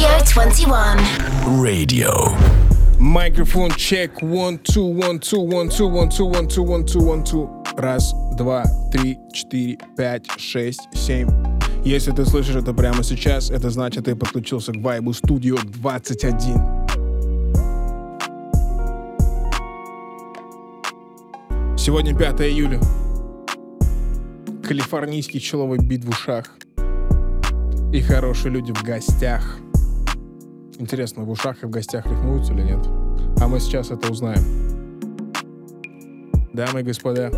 Studio 21. Radio. Микрофон чек. One, two, one, two, one, two, one, two, one, two, one, two, one, two. Раз, два, три, четыре, пять, шесть, семь. Если ты слышишь это прямо сейчас, это значит, ты подключился к Vibe Studio 21. Сегодня 5 июля. Калифорнийский человый бит в ушах. И хорошие люди в гостях. Интересно, в ушах и в гостях рифмуются или нет? А мы сейчас это узнаем. Дамы и господа,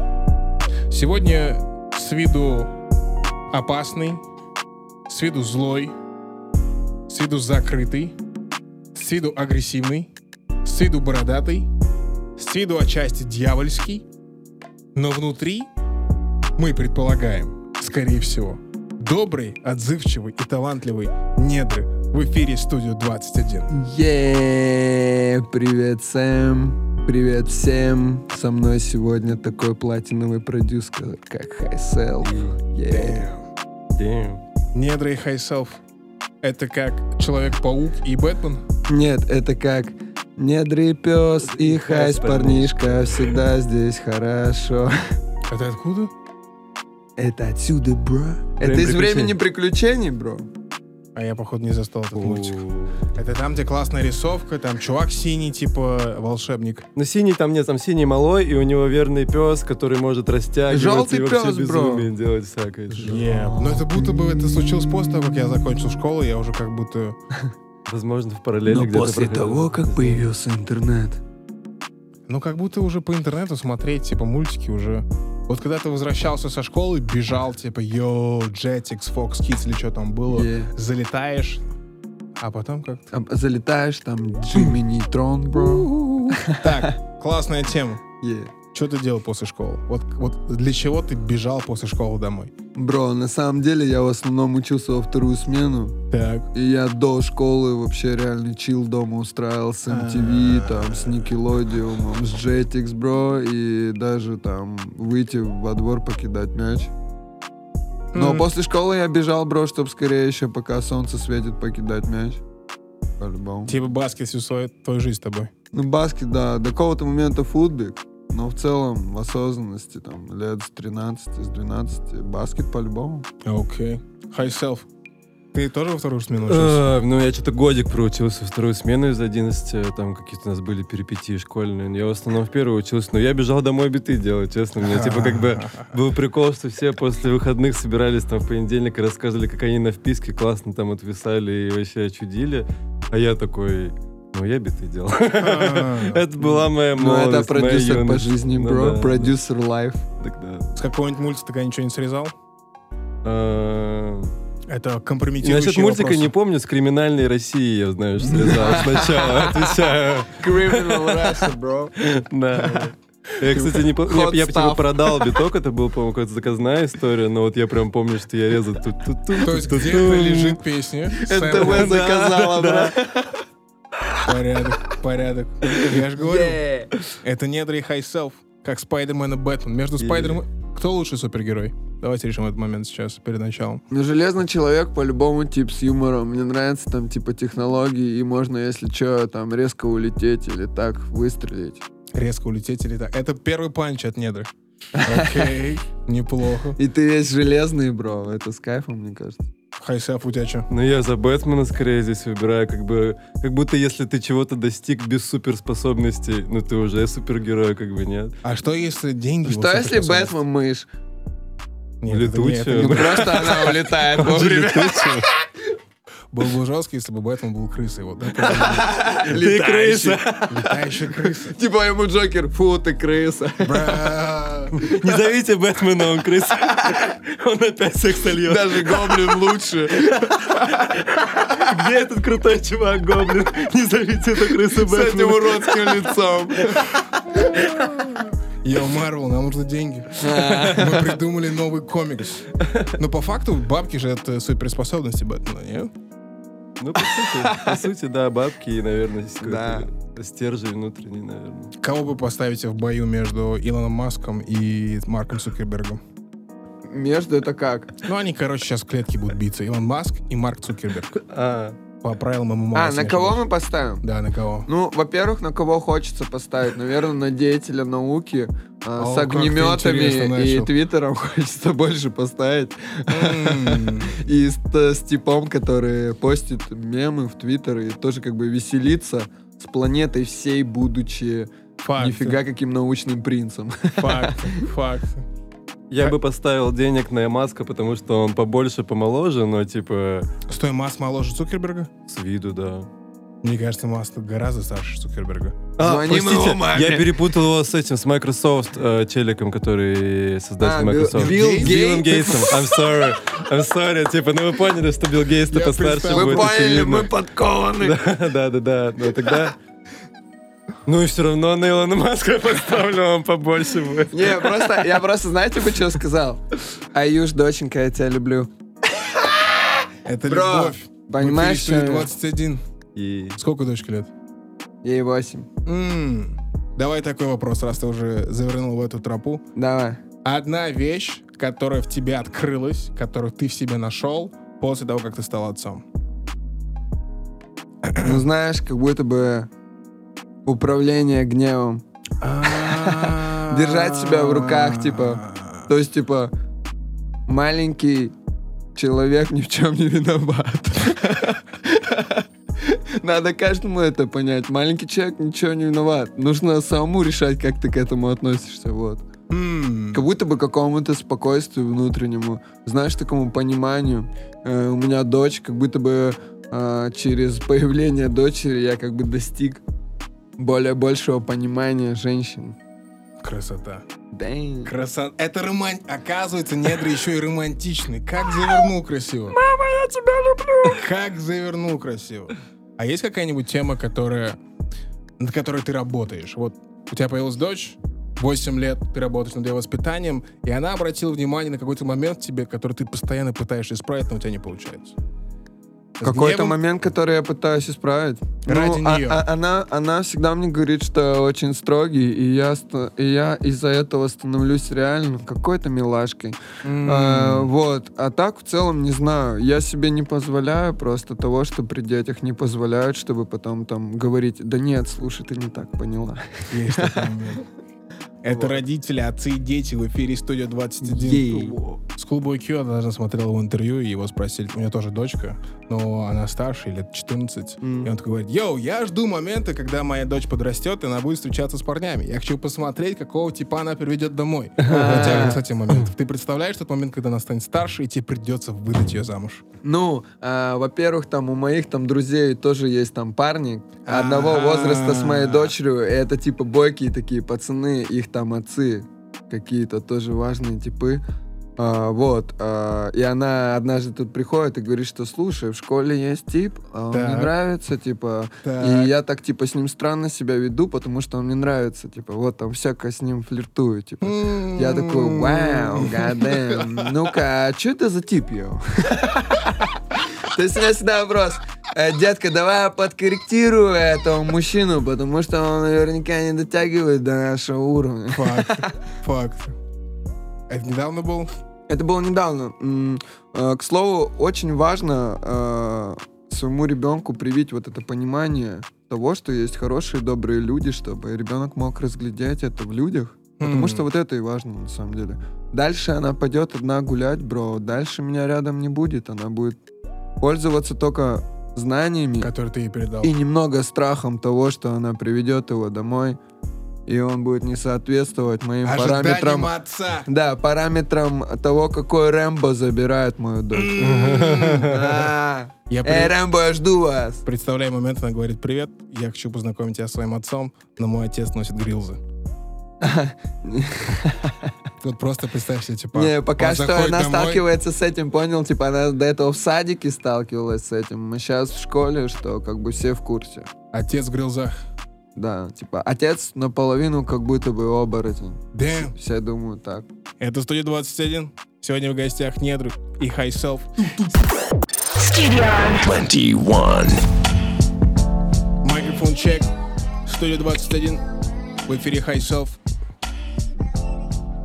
сегодня с виду опасный, с виду злой, с виду закрытый, с виду агрессивный, с виду бородатый, с виду отчасти дьявольский, но внутри мы предполагаем, скорее всего, добрый, отзывчивый и талантливый недры в эфире студию 21. Еее, привет, Сэм. Привет всем. Со мной сегодня такой платиновый продюсер, как Хайселф. Yeah. Damn. Недры и хайселф — это как Человек-паук и Бэтмен? Нет, это как Недры пес и хайс парнишка, всегда здесь хорошо. Это откуда? Это отсюда, бро. Это из времени приключений, бро. А я, походу, не застал этот мультик. Это там, где классная рисовка, там чувак синий, типа волшебник. Ну, синий там нет, там синий малой, и у него верный пес, который может растягивать Желтый и вообще пес, бро. безумие делать всякое. Yeah. Но это будто бы это случилось после того, как я закончил школу, я уже как будто... Возможно, в параллели Но где-то после проходил. того, как появился интернет, Ну, как будто уже по интернету смотреть, типа, мультики уже... Вот когда ты возвращался со школы, бежал, типа, йоу, Jetix, Fox Kids или что там было, Yeah. залетаешь, а потом как-то... а залетаешь, там Джимми Нейтрон, бро. Так, классная тема. Yeah. Что ты делал после школы? Вот, вот для чего ты бежал после школы домой? Бро, на самом деле я в основном учился во вторую смену. Так. И я до школы вообще реально чил дома устраивал с MTV, там, с Nickelodeon, с Jetix, бро, и даже там выйти во двор покидать мяч. Но М. после школы я бежал, бро, чтобы скорее еще, пока солнце светит, покидать мяч. По-любому. Типа баскет всю свою твою жизнь с тобой. Ну, баскет, да, до какого-то момента футбик, но в целом в осознанности, там, лет с 13, с 12, баскет по-любому. Окей. High self. Ты тоже во вторую смену учился? А, ну, я что-то годик проучился, вторую смену из 11, там какие-то у нас были перипетии школьные. Я в основном в первую учился, но я бежал домой биты делать, честно. Мне типа как бы был прикол, что все после выходных собирались там в понедельник и рассказывали, как они на вписке классно там отвисали и вообще чудили. А я такой, ну я биты делал. Это была моя Ну, это молодость, продюсер по жизни, Ну бро, продюсер лайф. С какого-нибудь мультика ничего не срезал? А, Это компрометирующий Насчет мультика вопрос. не помню, с криминальной России я, знаешь, срезал сначала, отвечаю. Criminal Russia, бро. Да. Я, кстати, не помню. Я, я типа продал биток, это был, по-моему, какая-то заказная история, но вот я прям помню, что я резал То есть где-то лежит песня. НТВ Сэм- заказала, бро. Порядок, порядок. Я же говорю, Yeah. это недры и high self, как Спайдермен и Бэтмен. Между Спайдермен... Кто лучший супергерой? Давайте решим этот момент сейчас, перед началом. Ну, Железный человек по-любому тип с юмором. Мне нравятся там типа технологии, и можно, если что, там резко улететь или так выстрелить. Резко улететь или так. Это первый панч от недры. Окей, неплохо. И ты весь железный, бро. Это с кайфом, мне кажется. Тебя что? Ну, я за Бэтмена скорее здесь выбираю, как бы, как будто если ты чего-то достиг без суперспособностей, ну, ты уже супергерой, как бы, нет. А что если деньги... Что если? Бэтмен мышь? Нет, это не- это Летучая. не- Ну просто она улетает вовремя. Был бы жестко, если бы Бэтмен был крысой. Вот, да? Ты крыса. Летающая крыса. Типа ему Джокер, фу, ты крыса. Не зовите Бэтмена, он крыса. Он опять всех сольет. Даже гоблин лучше. Где этот крутой чувак, Гоблин? Не зовите эту крысу С этим Бэтмена. уродским лицом. Йо, Марвел, нам нужны деньги. Мы придумали новый комикс. Но по факту бабки же это суперспособности Бэтмена, нет? Ну, по сути, по сути, да, бабки и, наверное, Да. Стержень внутренний, наверное. Кого вы поставите в бою между Илоном Маском и Марком Цукербергом? Между это как? Ну, они, короче, сейчас в клетке будут биться. Илон Маск и Марк Цукерберг. А, По правилам ММА. А, на кого мы поставим? Да, на кого? Ну, во-первых, на кого хочется поставить? Наверное, на деятеля науки а, О, с огнеметами и начал. твиттером хочется больше поставить. М, И с, т- с типом, который постит мемы в твиттер и тоже как бы веселится с планетой всей, будучи Факт. нифига каким научным принцем. Факт. Факт. Я бы поставил денег на Маска, потому что он побольше, помоложе, но типа Стой, Маск моложе Цукерберга? с виду, да. Мне кажется, Маск гораздо старше Цукерберга. А, простите, маме. я перепутал его с этим, с Microsoft э, челиком, который создатель А, Билл- Microsoft. Билл С Биллом Гейтс? Гейтсом. I'm sorry. I'm sorry. Типа, ну вы поняли, что Билл Гейтс-то Я постарше представил. Вы будет, поняли, очевидно. мы подкованы. Да, да, да. Ну тогда... Ну и все равно на Илона Маска поставлю, он побольше будет. Не, просто, я просто, знаете, бы что сказал? Аюш, доченька, я тебя люблю. Это Бро, любовь. Понимаешь, что что 21. И Сколько дочке лет? ей 8. М, Давай такой вопрос, раз ты уже завернул в эту тропу. Давай. Одна вещь, которая в тебе открылась, которую ты в себе нашел после того, как ты стал отцом. Ну, знаешь, как будто бы управление гневом. Держать себя в руках, типа. То есть, типа, маленький человек ни в чем не виноват. Надо каждому это понять. Маленький человек ничего не виноват. Нужно самому решать, как ты к этому относишься. Вот. М, Как будто бы какому-то спокойствию внутреннему, знаешь, такому пониманию. Э, у меня дочь, как будто бы э, через появление дочери я как бы достиг более большего понимания женщин. Красота. Дang. Красота. Это роман... Оказывается, недра еще и романтичный. Как завернул красиво. Мама, я тебя люблю. Как завернул красиво. А есть какая-нибудь тема, которая... над которой ты работаешь? Вот у тебя появилась дочь, 8 лет ты работаешь над ее воспитанием, и она обратила внимание на какой-то момент в тебе, который ты постоянно пытаешься исправить, но у тебя не получается. Какой-то момент, который я пытаюсь исправить. Ради Ну, а- неё. а- она, она всегда мне говорит, что очень строгий, и я, и я из-за этого становлюсь реально какой-то милашкой. М. А, вот. А так, в целом, не знаю. Я себе не позволяю просто того, что при детях не позволяют, чтобы потом там говорить, да нет, слушай, ты не так поняла. Есть такой Это родители, отцы и дети в эфире «Студия 21». Ей. Schoolboy Q я даже смотрел его интервью, и его спросили, у меня тоже дочка, но она старше, лет 14. М. И он такой говорит, йоу, я жду момента, когда моя дочь подрастет, и она будет встречаться с парнями. Я хочу посмотреть, какого типа она приведет домой. У тебя, кстати, момент. Ты представляешь тот момент, когда она станет старше, и тебе придется выдать ее замуж? Ну, а, во-первых, там у моих там друзей тоже есть там парни одного возраста с моей дочерью. и Это типа бойкие такие пацаны, их там отцы какие-то тоже важные типы. А, вот. а, и она однажды тут приходит и говорит, что слушай, в школе есть тип, а он мне Так. нравится, типа. Так. И я так, типа, с ним странно себя веду, потому что он мне нравится, типа, вот там всякое с ним флиртую, типа. Я такой, вау, гадэм, ну-ка, а что это за тип, йоу? То есть у меня всегда вопрос, «Э, детка, давай подкорректирую этого мужчину, потому что он наверняка не дотягивает до нашего уровня. Факт. Факт. Это недавно был? Это было недавно. Э, К слову, очень важно э, своему ребенку привить вот это понимание того, что есть хорошие, добрые люди, чтобы ребенок мог разглядеть это в людях. Потому М. что вот это и важно на самом деле. Дальше она пойдет одна гулять, бро. Дальше меня рядом не будет. Она будет пользоваться только знаниями Который ты ей передал. и немного страхом того, что она приведет его домой, и он будет не соответствовать моим Ожиданием параметрам. отца. Да, параметрам того, какой Рэмбо забирает мою дочь. Эй, Рэмбо, я жду вас. представляю момент, она говорит, привет, я хочу познакомить тебя с своим отцом, но мой отец носит грилзы. Вот просто представь себе, типа, Не, пока что она домой, сталкивается с этим, понял? Типа она до этого в садике сталкивалась с этим. А сейчас в школе, что как бы все в курсе. Отец в грилзах. Да, типа отец наполовину как будто бы оборотень. Damn. Все думают так. Это студия 21. Сегодня в гостях Недру и High Self. 21. Микрофон чек. Студия 21. В эфире High Self.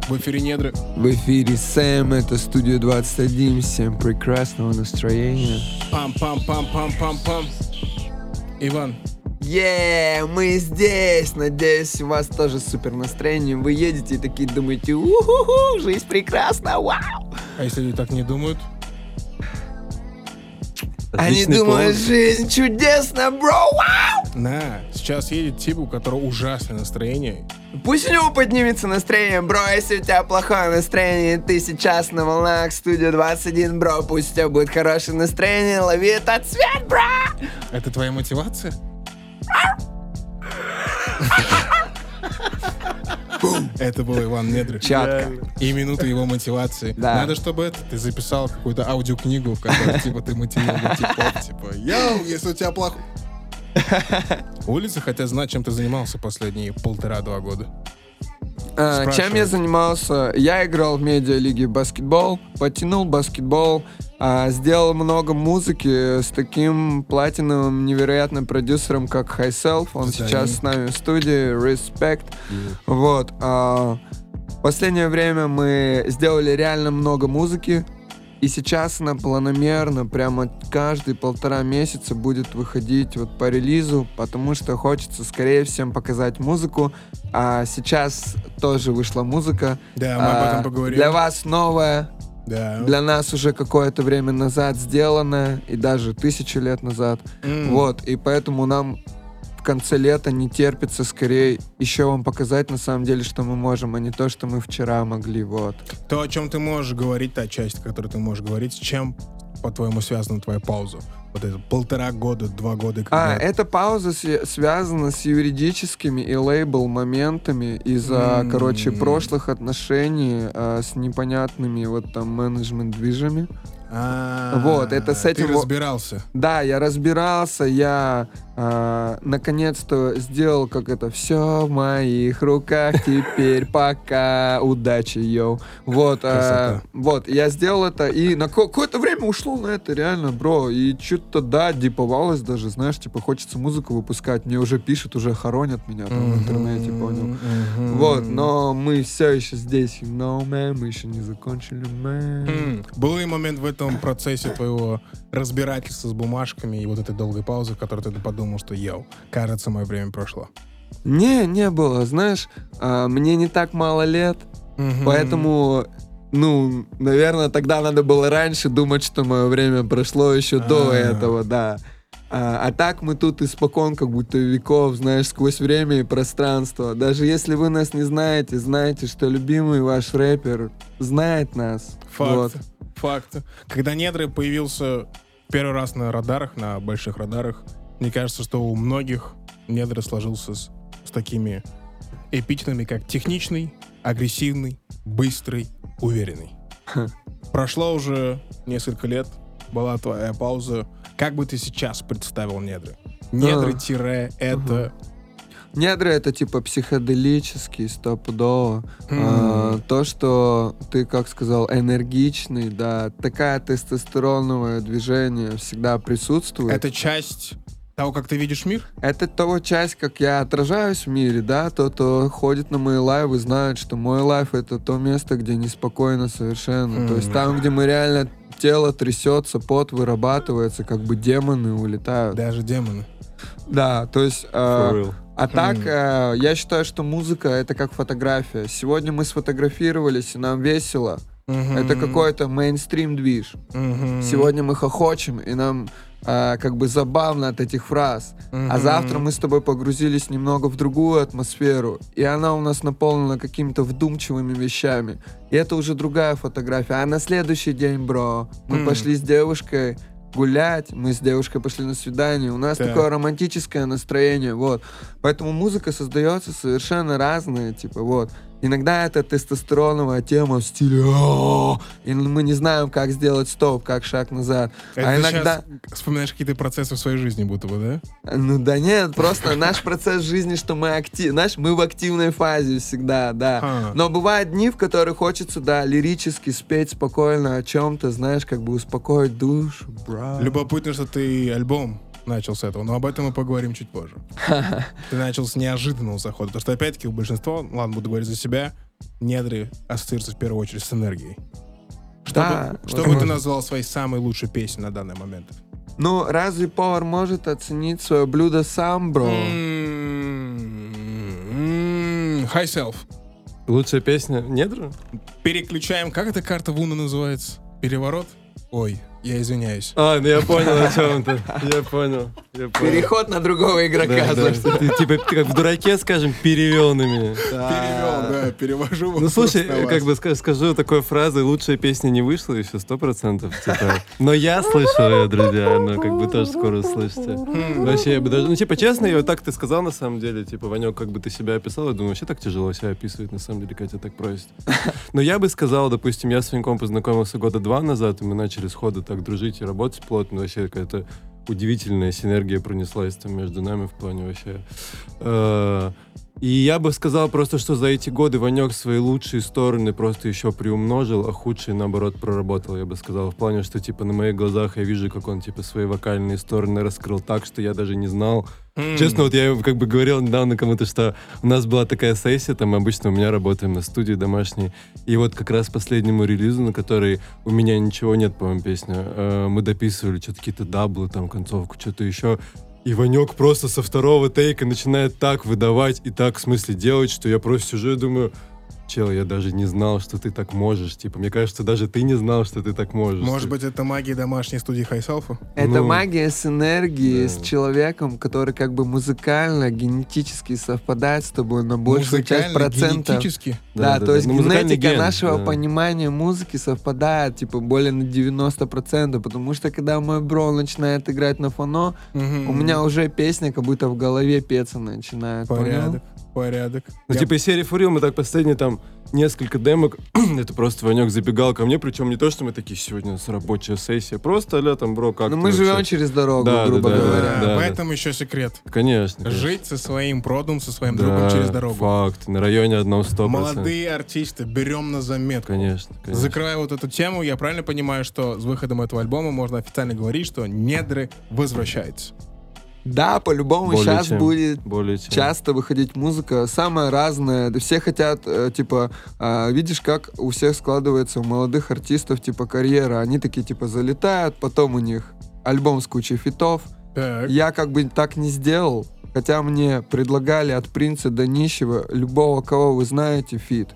В эфире Недры. В эфире Сэм, это студия 21. Всем прекрасного настроения. Пам-пам-пам-пам-пам-пам. Иван, Е, мы здесь! Надеюсь, у вас тоже супер настроение. Вы едете и такие думаете, уху, жизнь прекрасна, вау! а если люди так не думают? Они думают, план. жизнь чудесна, бро, вау! На, сейчас едет тип, у которого ужасное настроение. Пусть у него поднимется настроение, бро, если у тебя плохое настроение, ты сейчас на волнах студия 21, бро, пусть у тебя будет хорошее настроение, лови этот цвет, бро! Это твоя мотивация? Это был Иван Недры. Чатка. И минута его мотивации. Да. Надо, чтобы это, ты записал какую-то аудиокнигу, в которой, типа, ты мотивировал типов, типа, йоу, если у тебя плохо... Улицы хотят знать, чем ты занимался последние полтора-два года. А, чем я занимался? Я играл в медиалиге баскетбол, потянул баскетбол, а, сделал много музыки с таким платиновым невероятным продюсером, как High Self. Он Здорово. сейчас с нами в студии. Respect. Вот. а, в последнее время мы сделали реально много музыки. И сейчас она планомерно, прямо каждые полтора месяца будет выходить вот по релизу, потому что хочется скорее всем показать музыку. А сейчас тоже вышла музыка. Да, мы об А, этом поговорим. Для вас новая, Да. для нас уже какое-то время назад сделанная, и даже тысячу лет назад. М. Вот, и поэтому нам в конце лета не терпится скорее еще вам показать на самом деле, что мы можем, а не то, что мы вчера могли, вот. То, о чем ты можешь говорить, та часть, о которой ты можешь говорить, с чем, по-твоему, связана твоя пауза? Вот это полтора года, два года. А, когда- эта пауза сви- связана с юридическими и лейбл моментами из-за, М. короче, прошлых отношений а, с непонятными вот там менеджмент-движами. А, Вот, это с этим Ты разбирался. Да, я разбирался, я а, наконец-то сделал, как это, все в моих руках теперь, пока, удачи, йоу. Вот, а, вот, я сделал это, и на ко- какое-то время ушло на это, реально, бро, и что-то, да, диповалось даже, знаешь, типа, хочется музыку выпускать, мне уже пишут, уже хоронят меня там в интернете, понял. Вот, но мы все еще здесь, you know, man, мы еще не закончили, man. Был ли момент в этом процессе твоего разбирательства с бумажками и вот этой долгой паузы, в которой ты подумал, что йоу, кажется, мое время прошло? Не, не было, знаешь, а, мне не так мало лет, Мгм. Поэтому, ну, наверное, тогда надо было раньше думать, что мое время прошло еще до А. этого, да. А, а так мы тут испокон, как будто веков, знаешь, сквозь время и пространство. Даже если вы нас не знаете, знайте, что любимый ваш рэпер знает нас. Факт. Вот. Факт. Когда Недры появился первый раз на радарах, на больших радарах, мне кажется, что у многих Недры сложился с, с такими эпичными, как техничный, агрессивный, быстрый, уверенный. Прошло уже несколько лет, была твоя пауза. Как бы ты сейчас представил Недры? Недры-это... это Недры это типа психоделический, стопудово. М. А, то, что ты, как сказал, энергичный, да, такая тестостероновое движение всегда присутствует. Это часть того, как ты видишь мир? Это то часть, как я отражаюсь в мире, да, тот, кто ходит на мои live ы, знает, что мой live это то место, где неспокойно совершенно. То есть там, где мы реально тело трясется, пот вырабатывается, как бы демоны улетают. Даже демоны. Да, то есть... э, а так, э, я считаю, что музыка это как фотография. Сегодня мы сфотографировались, и нам весело. Это какой-то мейнстрим движ. Мгм. Сегодня мы хохочем, и нам э, как бы забавно от этих фраз. А Мгм. завтра мы с тобой погрузились немного в другую атмосферу, и она у нас наполнена какими-то вдумчивыми вещами. И это уже другая фотография. А на следующий день, бро, мы М. пошли с девушкой гулять, мы с девушкой пошли на свидание, у нас Так. такое романтическое настроение, вот. Поэтому музыка создается совершенно разная, типа, вот. Иногда это тестостероновая тема в стиле и мы не знаем, как сделать стоп, как шаг назад. Это а иногда... вспоминаешь какие-то процессы в своей жизни, будто бы, да? Ну да нет, просто наш процесс жизни, что мы актив, знаешь, мы в активной фазе всегда, да. А. Но бывают дни, в которых хочется, да, лирически спеть спокойно о чем-то, знаешь, как бы успокоить душу, бра. Любопытно, что ты альбом начал с этого, но об этом мы поговорим чуть позже. Ты начал с неожиданного захода, потому что, опять-таки, у большинства, ладно, буду говорить за себя, недры ассоциируются в первую очередь с энергией. Что, Да, бы, что бы ты назвал своей самой лучшей песней на данный момент? Ну, разве повар может оценить свое блюдо сам, бро? High Self. Лучшая песня Недра? Переключаем. Как эта карта Вуна называется? Переворот? Ой, я извиняюсь. А, ну я понял, о чем ты. Я понял. Я понял. Переход на другого игрока. Да, да. Ты, типа, ты как в дураке, скажем, перевел на меня. Перевел, да, перевожу. Ну слушай, как бы ска- скажу такой фразой, лучшая песня не вышла еще сто процентов, типа. Но я слышал ее, друзья, но как бы тоже скоро услышите. Вообще, я бы даже, ну типа честно, я вот так ты сказал на самом деле, типа Ванек, как бы ты себя описал, я думаю, вообще так тяжело себя описывать, на самом деле, Катя так просит. Но я бы сказал, допустим, я с Ваньком познакомился года два назад, и мы начали сходу так дружить и работать плотно, вообще какая-то удивительная синергия пронеслась там между нами в плане вообще. Э, И я бы сказал просто, что за эти годы Ванек свои лучшие стороны просто еще приумножил, а худшие, наоборот, проработал, я бы сказал. В плане, что, типа, на моих глазах я вижу, как он, типа, свои вокальные стороны раскрыл так, что я даже не знал. Честно, вот я как бы говорил недавно кому-то, что у нас была такая сессия, там обычно у меня работаем на студии домашней, и вот как раз последнему релизу, на который у меня ничего нет, по-моему, песня, э, мы дописывали что-то какие-то даблы, там, концовку, что-то еще, и Ванек просто со второго тейка начинает так выдавать и так, в смысле, делать, что я просто и думаю, чел, я даже не знал, что ты так можешь. Типа, мне кажется, даже ты не знал, что ты так можешь. Может быть, это магия домашней студии High Self? Это Ну, магия с энергией, да. с человеком, который как бы музыкально, генетически совпадает с тобой на большую часть процентов. генетически. Да, то есть Ну, генетика ген, нашего да. понимания музыки совпадает, типа, более на 90%, потому что когда мой бро начинает играть на фоно, Мгм. у меня уже песня как будто в голове петься начинает, понял? Порядок. Ну, Я- типа, из серии Фурил мы так последние там несколько демок, это просто Ванек забегал ко мне, причем не то, что мы такие, сегодня у нас рабочая сессия, просто, аля, там, бро, как Ну мы живем вообще?» через дорогу, Да, грубо да, говоря. Да, да, в да. еще секрет. Конечно. конечно. Жить со своим продом, со своим Да, другом через дорогу. Факт. На районе одного 100%. Молодые артисты, берем на заметку. Конечно, конечно. Закрывая вот эту тему, я правильно понимаю, что с выходом этого альбома можно официально говорить, что недры возвращаются. Да, по-любому Более сейчас чем. будет Более чем. часто выходить музыка, самая разная. Все хотят, э, типа, а, видишь, как у всех складывается у молодых артистов, типа, карьера. Они такие, типа, залетают, потом у них альбом с кучей feat ов. Так. Я как бы так не сделал, хотя мне предлагали от принца до нищего любого, кого вы знаете, feat.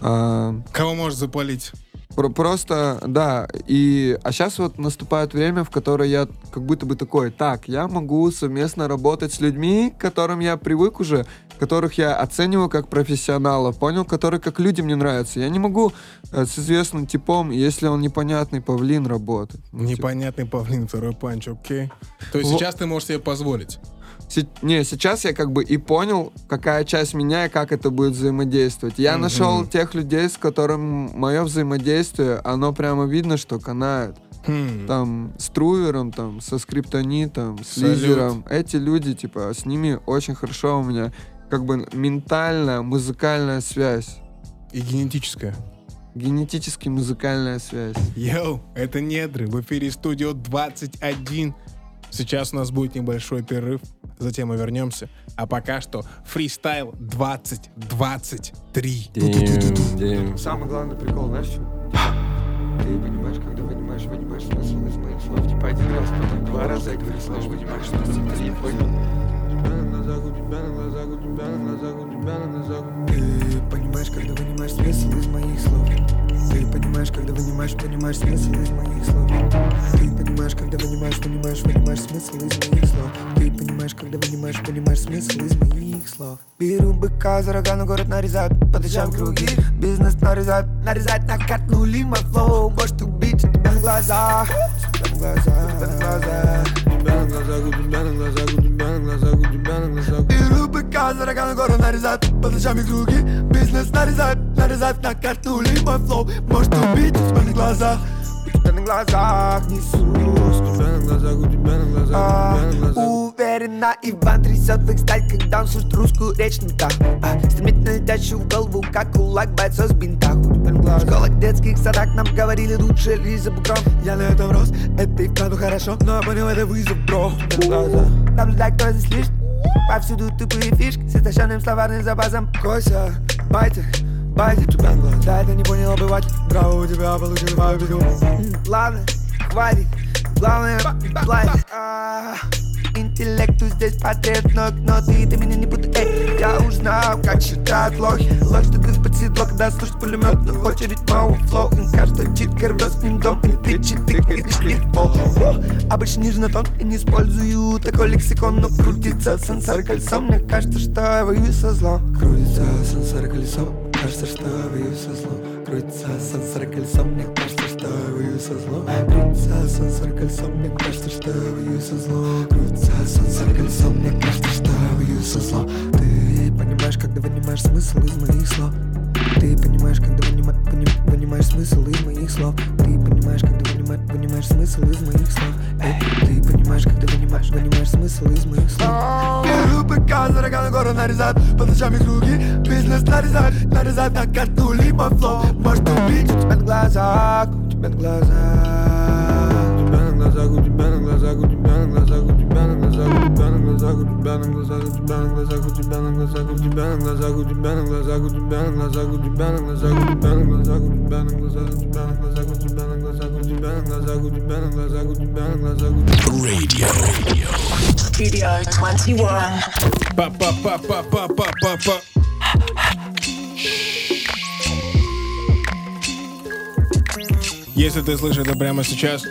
А, Кого можешь запалить? Про- просто, да. И, а сейчас вот наступает время, в которое я как будто бы такой, так, я могу совместно работать с людьми, к которым я привык уже, которых я оцениваю как профессионалов, понял, которые как люди мне нравятся. Я не могу э, с известным типом, если он непонятный павлин, работать. Ну, типа, Непонятный павлин, второй панч, окей. То есть Во- сейчас ты можешь себе позволить. Се- Не, сейчас я как бы и понял, какая часть меня и как это будет взаимодействовать. Я Мгм. нашел тех людей, с которыми мое взаимодействие, оно прямо видно, что канает. Хм. Там с Трувером, там, со Скриптонитом, с Салют. Лизером. Эти люди, типа, с ними очень хорошо у меня как бы ментальная, музыкальная связь. И генетическая. Генетически музыкальная связь. Йоу, это недры. В эфире студио 21. Сейчас у нас будет небольшой перерыв, затем мы вернемся. А пока что фристайл 2023. Damn, damn. Самый главный прикол, знаешь, что? Ты понимаешь, когда вынимаешь, вынимаешь смысл из моих слов. Типа один раз, потом два раза я говорю слово, вынимаешь смысл. Ты понял? Ты понимаешь, когда вынимаешь смысл из моих слов Ты понимаешь, когда вынимаешь, понимаешь смысл из моих слов. Ты понимаешь, когда вынимаешь, понимаешь, понимаешь смысл из моих слов. Ты понимаешь, когда вынимаешь, понимаешь смысл из моих слов. Беру быка за рога, на город нарезают По ночам круги, бизнес нарезают Нарезать на катнули мой флоу Может убить тебя на глазах Тебя на глазах, тебя на глазах Беру быка за рога, на город нарезают По ночам круги, бизнес нарезают Нарезать на катнули мой флоу Может убить тебя на глазах У тебя на глазах несусь а, Уверенно Иван трясет в их сталь, когда он слышит русскую речь на так. А, Стремительно летящую в голову, как кулак бойца с бинтах В школах детских садах нам говорили лучше Лиза Бугром. Я на этом рос, это и вправду хорошо Но я понял, это вызов, бро. Наблюдай, кто здесь лишь. Повсюду тупые фишки с истощенным словарным запасом. Кося, байтер, Базит тебя глаза, это не понял обыватель. Браво, у тебя получил победу Ладно, хватит, главное, платит А, Интеллекту здесь потреб, но, ты, ты меня не путай. Эй, Я узнал, как считают лохи. Ложь, что ты под седло, когда слышишь пулемет Но очередь моего флоу, каждый читер рвет с ним дом. И ты читы, и пол Обычно ниже на тон и не использую такой лексикон. Но крутится сенсор колесом, мне кажется, что я воюю со злом. Крутится сенсор колесом, кажется, что я воюю со злом Крутится сенсор колесом, мне кажется, что я воюю со злом Крутится сенсор колесом, мне кажется, что я воюю со злом Крутится сенсор колесом, мне кажется, что я воюю со злом Ты понимаешь, когда вынимаешь смысл из моих слов Ты понимаешь, когда вынима- поним- вынимаешь смысл из моих слов. Ты понимаешь, когда вынима- вынимаешь смысл из моих слов. Эй, ты понимаешь, когда вынимаешь, вынимаешь смысл из моих слов. Любы казаря, на гору нарезать По ночам и круги, бизнес нарезать Нарезать на карту, либо флоу Может убить у тебя на глазах У тебя на глазах У тебя на глазах, у тебя на глазах У тебя на глазах, у тебя на глазах У тебя на глазах, у тебя на глазах У тебя на глазах, у тебя на глазах У тебя на глазах, у тебя на глазах У тебя на глазах, у тебя на глазах У тебя на глазах, у тебя на глазах У тебя на глазах, у тебя на глазах У тебя на глазах, у тебя на глазах Radio. Studio 21. Па-па-па-па-па-па-па. Если ты слышишь это прямо сейчас,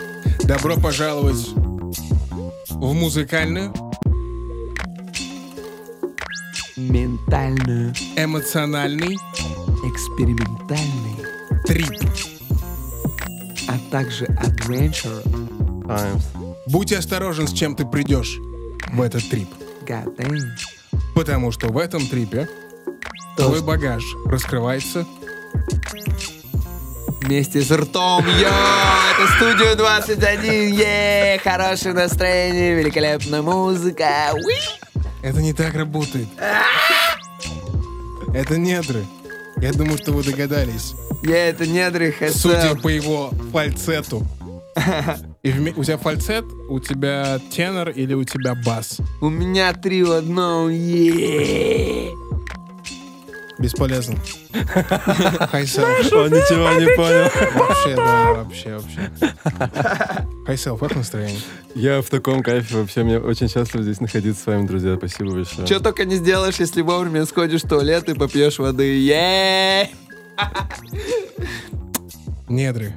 добро пожаловать в музыкальную, Ментальную, эмоциональный экспериментальный трип. а также adventure. Times. Будь осторожен, с чем ты придешь в этот трип. Потому что в этом трипе твой багаж раскрывается Вместе с ртом, йо, это студия 21, е, хорошее настроение, великолепная музыка, уи. Это не так работает. Это недры. Я думаю, что вы догадались. Я это недры Судя хэсэп. по его фальцету. И вме- у тебя фальцет, у тебя тенор или у тебя бас? У меня три в одном, е. Бесполезно. Хайселф. Он ничего не понял. Вообще, да, вообще, вообще. Хайселф, как настроение? Я в таком кайфе вообще. Мне очень счастлив здесь находиться с вами, друзья. Спасибо большое. Че только не сделаешь, если вовремя сходишь в туалет и попьешь воды. Недры.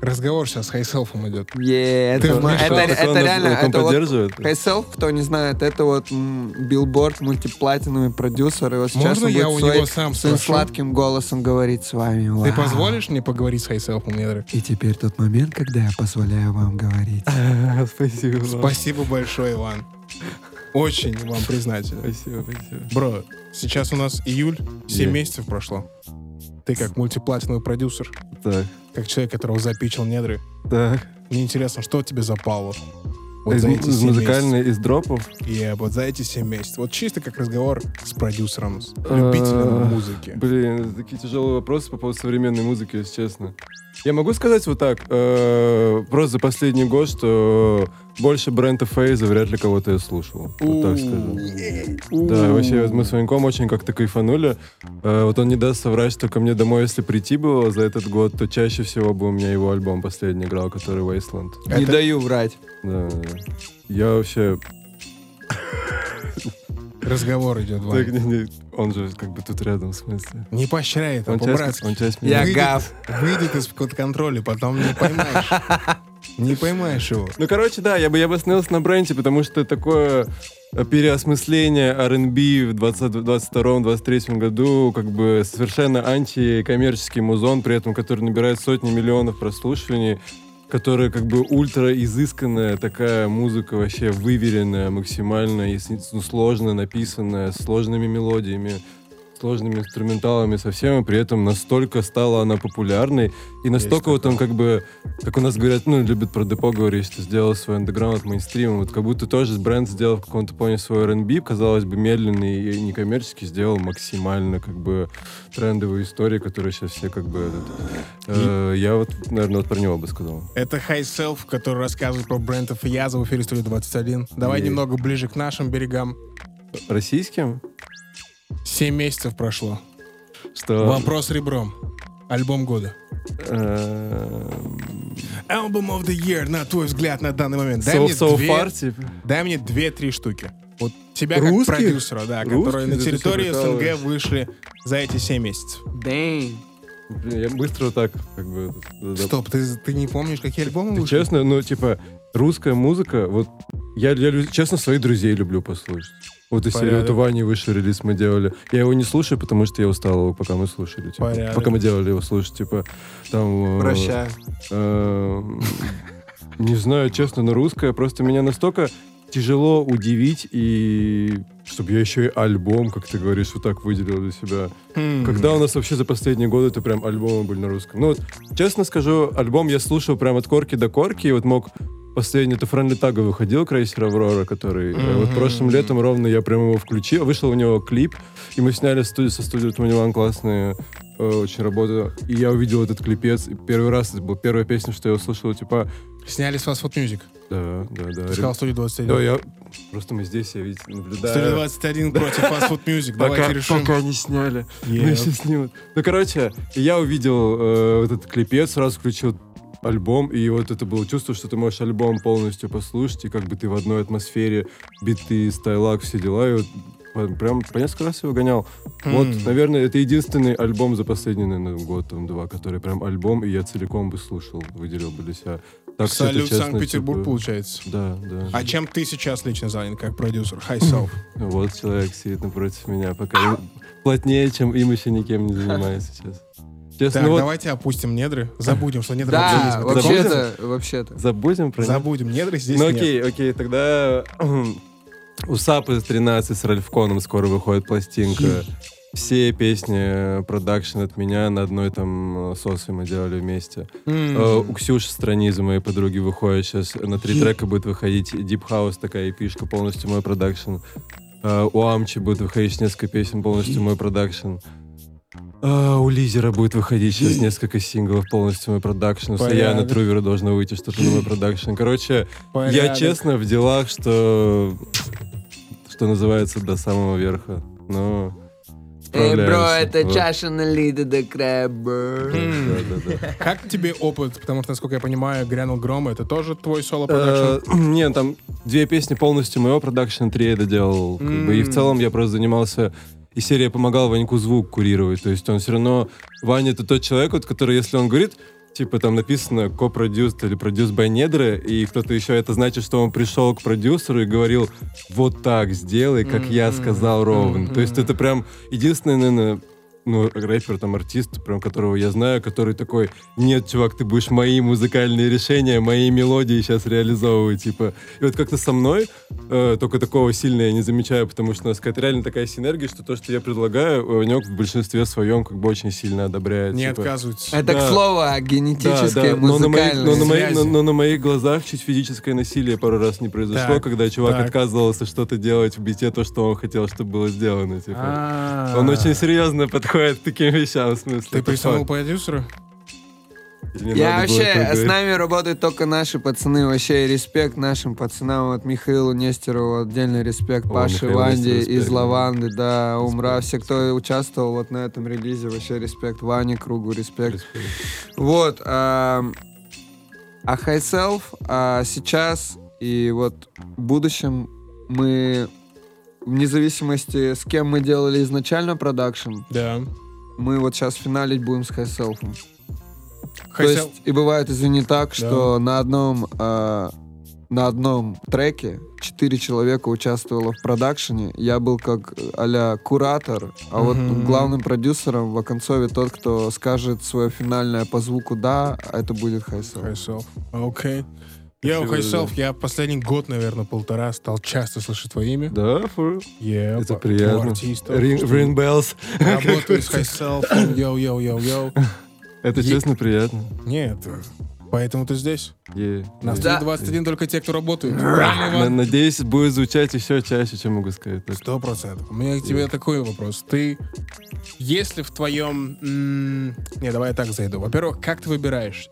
Разговор сейчас с Хайселфом идет. Yeah, Ты это, вмешался. это, он- это реально, он это вот поддерживает? High Self, кто не знает, это вот билборд, мультиплатиновый продюсер, и вот сейчас Можно я у своим- него сам своим спрошу? сладким голосом говорить с вами. Ты Вау. позволишь мне поговорить с Хайселфом, Недры? И теперь тот момент, когда я позволяю вам говорить. Спасибо. вам. Спасибо большое, Иван. Очень вам признателен. Спасибо, спасибо. Бро, сейчас у нас июль, 7 Е. месяцев прошло. Ты как мультиплатиновый продюсер, Так, как человек, которого запичил недры, так. мне интересно, что тебе запало? Вот из, за эти из 7 музыкальной, из дропов. И вот за эти 7 месяцев. Вот чисто как разговор с продюсером, с любителем А, музыки. Блин, такие тяжелые вопросы по поводу современной музыки, если честно. Я могу сказать вот так, э, просто за последний год, что больше Брента Фейза вряд ли кого-то я слушал. Вот так скажу. Да, вообще вот мы с Ваньком очень как-то кайфанули. Э, вот он не даст соврать, что ко мне домой, если прийти было за этот год, то чаще всего бы у меня его альбом последний играл, который Wasteland. Не Это- даю врать. Да, да. Я вообще... Разговор идет, Вань. Так, не- не, он же как бы тут рядом, в смысле. Не поощряй это, Он часть, по-братски. он часть Я. Выйдет- гав. Выйдет из-под контроля, потом не поймаешь. Не поймаешь его. Ну, короче, да, я бы, я бы остановился на бренде, потому что такое э, переосмысление R&B в 2022-2023 году, как бы совершенно антикоммерческий музон, при этом который набирает сотни миллионов прослушиваний, которая как бы ультра изысканная такая музыка вообще выверенная максимально, и ну, сложно написанная, сложными мелодиями, сложными инструменталами совсем, и при этом настолько стала она популярной, и настолько вот он как бы, как у нас говорят, ну, любят про депо говорить, что сделал свой андеграунд мейнстримом, вот как будто тоже бренд сделал в каком-то плане свой R&B, казалось бы, медленный и некоммерческий, сделал максимально как бы трендовую историю, которую сейчас все как бы... э, я вот, наверное, вот про него бы сказал. Это High Self, который рассказывает про бренд Фияза в эфире Студии 21. Давай немного ближе к нашим берегам. Российским? 7 месяцев прошло. Что? Вопрос ребром. Альбом года. Эм, Album of the year, на твой взгляд, на данный момент. Дай So, мне so две, far, типа. дай мне две-три штуки. Вот тебя Русских? как продюсера, да, которые Русских? на Да ты территории СНГ вышли за эти 7 месяцев. Дэнь. Блин, я быстро вот так, как бы... Стоп, ты, ты не помнишь, какие альбомы Ты вышли? честно, ну, типа, русская музыка, вот, я, я честно, своих друзей люблю послушать. Вот из серии, вот у Вани вышел релиз, мы делали. Я его не слушаю, потому что я устал его, пока мы слушали. Типа, Порядок. пока мы делали его слушать, типа, там... э, Прощай. э, не знаю, честно, но русская просто меня настолько тяжело удивить, и чтобы я еще и альбом, как ты говоришь, вот так выделил для себя. Хм. Когда у нас вообще за последние годы это прям альбомы были на русском? Ну вот, честно скажу, альбом я слушал прям от корки до корки, и вот мог последний, это Фрэнли Тага выходил, Крейсер Аврора, который э, вот прошлым летом ровно я прям его включил, вышел у него клип, и мы сняли студию со студией One классные э, очень работа, и я увидел этот клипец, и первый раз, это была первая песня, что я услышал, типа, Сняли с вас Food Music. да, да, да. Ты сказал студию 21. Да, я... Просто мы здесь, я ведь наблюдаю. Студия 21 против Fast Food Music. Пока, Давайте решим. пока не сняли. Yeah. Ну, еще снимут. Ну, короче, я увидел э, этот клипец, сразу включил альбом, и вот это было чувство, что ты можешь альбом полностью послушать, и как бы ты в одной атмосфере, биты, стайлак, все дела, и вот прям по несколько раз его гонял. Вот, М. наверное, это единственный альбом за последний, наверное, год, там, два, который прям альбом, и я целиком бы слушал, выделил бы для себя. Так Салют честно, Санкт-Петербург, типа, получается. Да, да. А чем ты сейчас лично занят как продюсер? High Self. Вот человек сидит напротив меня, пока плотнее, чем им еще никем не занимается сейчас. Честно, Так, ну вот давайте опустим недры. Забудем, что недры вообще Да, есть. вообще-то, вообще-то. забудем про. Забудем, недры здесь Ну нет. окей, окей, тогда у Сапы 13 с Ральфконом скоро выходит пластинка. Все песни продакшн от меня на одной там э, сосе мы делали вместе. Э, У Ксюши Странизы, моей подруги, выходит сейчас. На три трека будет выходить Deep House, такая эпишка, полностью мой продакшн. Э, У Амчи будет выходить несколько песен, полностью мой продакшн. А, у Лизера будет выходить сейчас несколько синглов, полностью мой продакшн. У Саяна Порядок. Трувера должно выйти что-то на мой продакшн. Короче, я Порядок. честно в делах, что что называется до самого верха. Но Эй, бро, это Вот. чаша налита до края. Да, да, да. Как тебе опыт? Потому что, насколько я понимаю, «Грянул гром» — это тоже твой соло-продакшн? Э, Нет, там две песни полностью моего продакшена, три я доделал. как бы, И в целом я просто занимался... И серия помогал Ваньку звук курировать. То есть он все равно... Ваня — это тот человек, вот, который, если он говорит, типа там написано co-produced или produced by Недре, и кто-то еще, это значит, что он пришел к продюсеру и говорил, вот так сделай, как я сказал ровно. То есть это прям единственное, наверное, ну, рэпер, там, артист, прям которого я знаю, который такой, нет, чувак, ты будешь мои музыкальные решения, мои мелодии сейчас реализовывать, типа. И вот как-то со мной э, только такого сильно я не замечаю, потому что у нас какая-то реально такая синергия, что то, что я предлагаю, Ванек в большинстве своем как бы очень сильно одобряет. Не типа. отказываются. Это, к Да. слову, о генетической, но на, моих, но, на моих, но- но на моих глазах чуть физическое насилие пару раз не произошло, Так, когда чувак так. отказывался что-то делать в бите, то, что он хотел, чтобы было сделано. Типа. А. Он очень серьезно подходит к таким вещам, в смысле. Ты присунул? Или не Я вообще, с нами работают только наши пацаны, вообще респект нашим пацанам, вот Михаилу Нестерову отдельный респект, О, Паше Михаил Ванде из респект, да. Лаванды, да, Умра, все, кто участвовал вот на этом релизе, вообще респект, Ване Кругу, респект. Респект. Вот, ам, а High Self а сейчас и вот в будущем мы, вне зависимости с кем мы делали изначально продакшн, Да. мы вот сейчас финалить будем с High Self. То есть, и бывает, извини, так, что на одном а, на одном треке четыре человека участвовало в продакшене. Я был как а куратор, а вот Мгм. главным продюсером в оконцове тот, кто скажет свое финальное по звуку «да», а это будет Хайсел. Self. Окей. Yo, Self, я последний год, наверное, полтора стал часто слышать твое имя. Да, фу. Yeah, Это приятно. Ring, bells. Работаю с High Self. Йоу-йоу-йоу-йоу. Это Е- честно приятно. Нет, поэтому ты здесь. Е. На Да. 21 только те, кто работают. Надеюсь, будет звучать еще чаще, чем могу сказать. Сто процентов. У меня к тебе такой вопрос. Ты, если в твоем... м, Не, давай я так зайду. Во-первых, как ты выбираешь,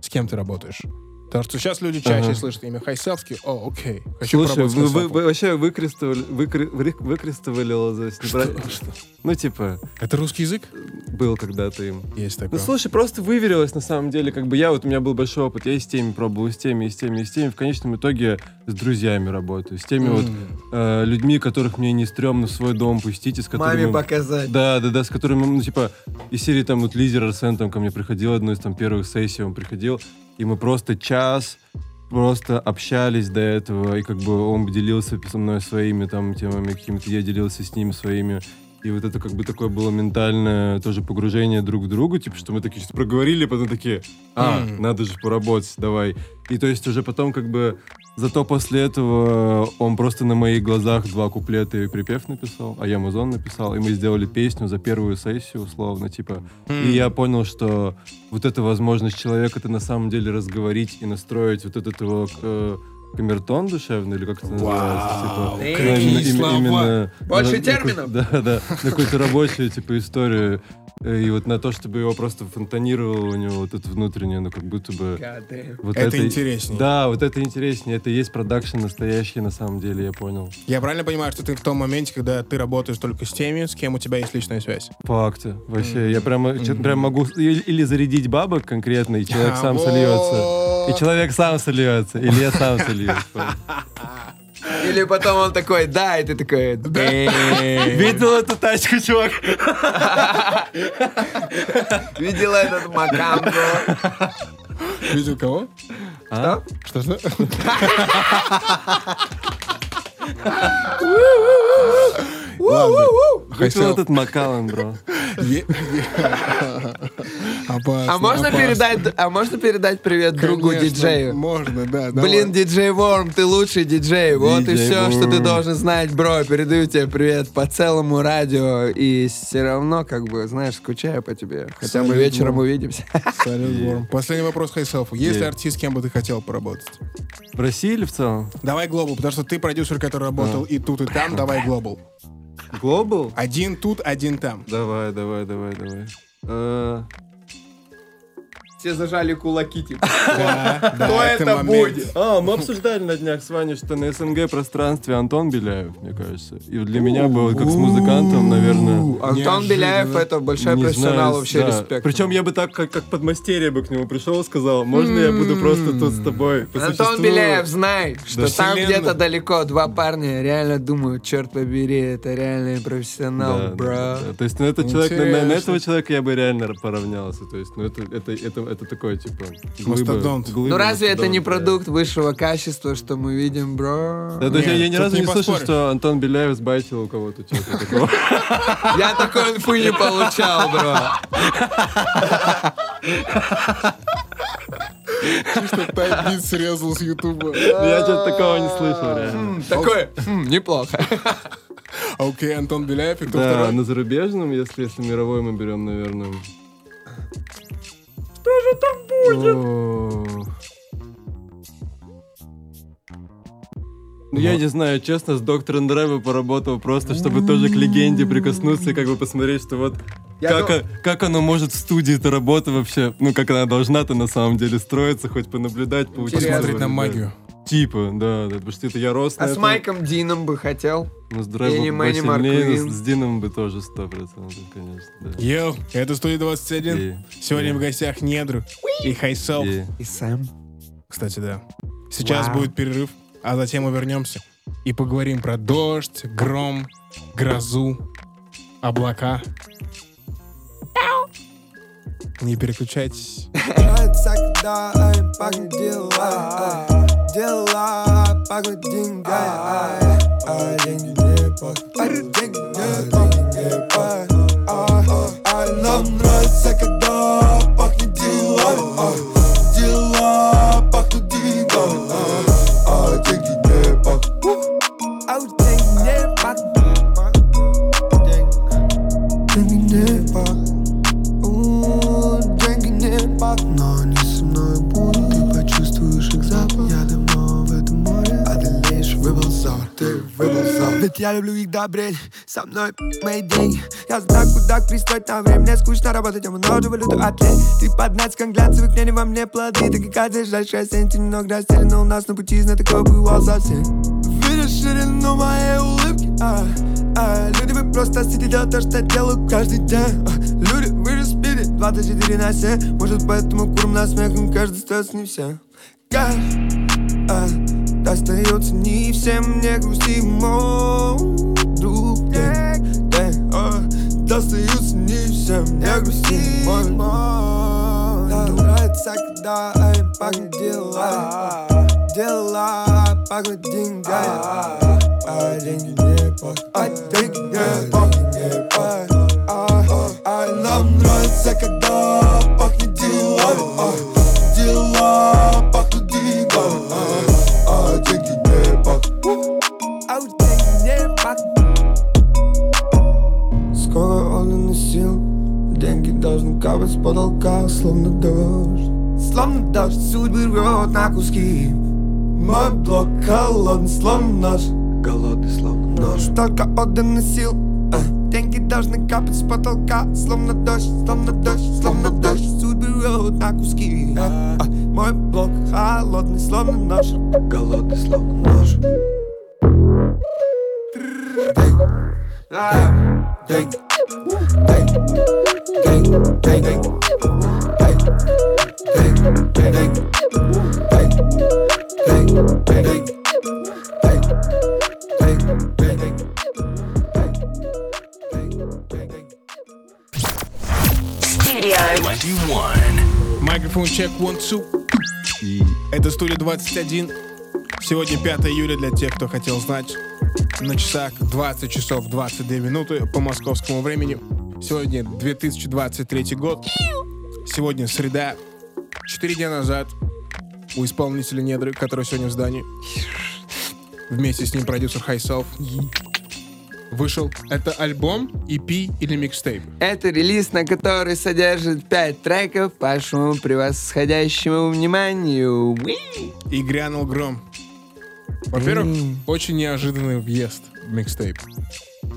с кем ты работаешь? Потому что сейчас люди чаще Ага. слышат имя Хайселф, такие, о, окей, хочу Слушай, вы, вы- Хайселфом». вы вообще выкрестовали, выкре- ври- выкрестовалилось, не бра- Ну, типа, Это русский язык? был когда-то им. Есть Ну, такое. слушай, просто выверилось на самом деле. Как бы я, вот у меня был большой опыт. Я и с теми пробовал, и с теми, и с теми, и с теми. В конечном итоге с друзьями работаю. С теми вот э, людьми, которых мне не стрёмно в свой дом пустить, и с которыми... Маме показать. Да, да, да, с которыми, ну, типа, из серии там вот Лизер Арсен там ко мне приходил, одну из там первых сессий он приходил, и мы просто час просто общались до этого, и как бы он делился со мной своими там темами какими-то, я делился с ним своими. И вот это как бы такое было ментальное тоже погружение друг в другу, типа, что мы такие что проговорили, потом такие, а, М. надо же поработать, давай. И то есть уже потом как бы Зато после этого он просто на моих глазах два куплета и припев написал, а я музон написал, и мы сделали песню за первую сессию, условно, типа. И я понял, что вот эта возможность человека это на самом деле разговорить и настроить вот этот его к- камертон душевный, или как это называется, типа. Какие именно- слова. именно Больше на- терминов. Да, да, на какую-то рабочую, типа, историю. Э, И вот на то, чтобы его просто фонтанировало у него вот это внутреннее, ну, как будто бы... Вот Это интереснее. Да, вот это интереснее. Это и есть продакшн настоящий, на самом деле, я понял. Я правильно понимаю, что ты в том моменте, когда ты работаешь только с теми, с кем у тебя есть личная связь? Факты. Вообще, я прямо, чё- прям могу или, зарядить бабок конкретно, и человек сам сольется. И человек сам сольется, или я сам сольюсь. Или потом он такой, да, и ты такой, да. Видел эту тачку, чувак? Видел этот макам, бро? Видел кого? А? Что что? Видел этот Макалан, бро? А можно передать, а можно передать привет другу диджею? Можно, да. Блин, диджей Ворм, ты лучший диджей. Вот и все, что ты должен знать, бро. Передаю тебе привет по целому радио. И все равно, как бы, знаешь, скучаю по тебе. Хотя Салют, вечером увидимся. Салют, Ворм. Последний вопрос Хайселфу. Есть ли Есть. артист, с кем бы ты хотел поработать? В России или в целом? Давай Глобал, потому что ты продюсер, который работал и тут, и там. Давай Глобал. Глобал? Один тут, один там. Давай, давай, давай, давай. Все зажали кулаки, типа. Да, да, Кто это момент. будет? А, мы обсуждали на днях с Ваней, что на СНГ пространстве Антон Беляев, мне кажется. И для меня было как с музыкантом, наверное... Антон Неожиданно. Беляев это большой профессионал, вообще да. респект. Причем я бы так, как, как подмастерье бы к нему пришел и сказал, можно я буду просто тут с тобой по Антон существу?» Беляев, знай, что Да. там где-то далеко два парня реально думают, черт побери, это реальный профессионал, Да, да, бро. да, да. То есть, ну, этот человек, на, этого человека я бы реально поравнялся. То есть, ну, это, это, это, это такой, типа, глыба, Мастодонт. глыба, Ну разве это не да. продукт высшего качества, что мы видим, бро? Да, то есть я, я ни разу не не, слышал, поспоришь. что Антон Беляев сбайтил у кого-то что-то такого. Я такой инфы не получал, бро. Чисто тайп срезал с Ютуба. Я что-то такого не слышал, реально. М, Такой, хм, неплохо. Окей, Антон Беляев, и кто Да, второй? на зарубежном, если, если мировой мы берем, наверное. Что же там будет? Ну, я не знаю, честно, с доктором Драйва поработал просто, чтобы тоже к легенде прикоснуться и как бы посмотреть, что вот Я как, дум- о- как оно может в студии эта работа вообще, ну, как она должна-то на самом деле строиться, хоть понаблюдать, поучаствовать. Посмотреть на да. магию. Типа, да, да, потому что это я рос на А с этом. Майком Дином бы хотел. Ну, с Мэнни но Марквин. с, Дином бы тоже 100%, конечно, да. Йоу, это студия 21. И- Сегодня и- в гостях Недру и Хайселф. и- И Сэм. Кстати, да. Сейчас Вау. будет перерыв, а затем мы вернемся и поговорим про дождь, гром, грозу, облака. Не переключайтесь. Всегда, ай, пахнет дела, ай, дела, пахнут деньгами, ай, а деньги не пахнут, а деньги не пахнут, не пахнут, ай, ай, я люблю их добрень. Со мной мои деньги Я знаю, куда пристроить на время. Мне скучно работать, я много валюту отлей Ты под натиском глянцевых мнений во мне плоды. Ты как одежда, сенти немного растеряна у нас на пути. Знаю, такое бывало совсем. Видишь ширину моей улыбки а, а, Люди, вы просто делать то, что делаю каждый день. А, Люди, вы же спите 24 на 7 Может, поэтому куром на смех, но каждый остается не все Кайф, а, достается не всем, не грусти, мой друг yeah, yeah, а, Достаются не всем, не грусти, мой Да, нравится, когда ай, пахнет дела Дела пахнут деньгами А деньги не пахнут А деньги не пахнут Ай, нам нравится, когда судьбы рвет на куски. Мой блок холодный, словно нож Голодный, словно нож Только отданный сил а, Деньги должны капать с потолка. Словно дождь, словно дождь, словно дождь. Судьбы рвет на куски. А, а, Мой блок холодный, словно нож. Голодный, словно нож. Деньги, деньги, one, two. Это студия 21. Сегодня 5 июля для тех, кто хотел знать. На часах 20 часов 22 минуты по московскому времени. Сегодня 2023 год. Сегодня среда. Четыре дня назад у исполнителя Недры, который сегодня в здании. Вместе с ним продюсер Хайселф. Вышел. Это альбом, EP или микстейп? Это релиз, на который содержит 5 треков по вашему превосходящему вниманию. Уи! И грянул гром. Во-первых, очень неожиданный въезд в микстейп.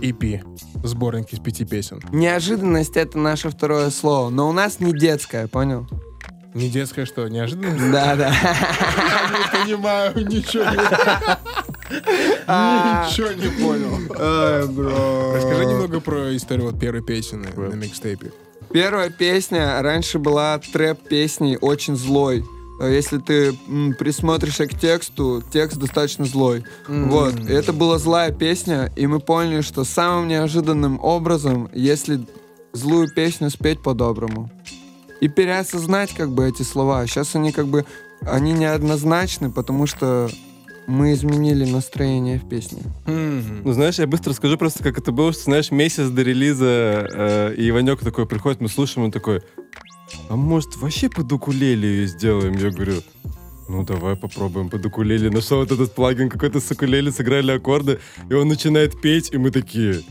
EP. Сборник из пяти песен. Неожиданность — это наше второе слово, но у нас не детское, понял? Не детское что, неожиданность? Да-да. Я не понимаю, ничего. Ничего не понял. Расскажи немного про историю вот первой песни на микстейпе. Первая песня раньше была трэп-песней очень злой. Э, Если ты м, присмотришься к тексту, текст достаточно злой. Вот. И это была злая песня, и мы поняли, что самым неожиданным образом, если злую песню спеть по-доброму. И переосознать как бы эти слова. Сейчас они как бы, они неоднозначны, потому что мы изменили настроение в песне. Ну, знаешь, я быстро скажу просто, как это было, что, знаешь, месяц до релиза, э, и Иванек такой приходит, мы слушаем, он такой, а может, вообще под укулеле ее сделаем? Я говорю, ну, давай попробуем под укулеле. Нашел вот этот плагин какой-то с укулеле, сыграли аккорды, и он начинает петь, и мы такие,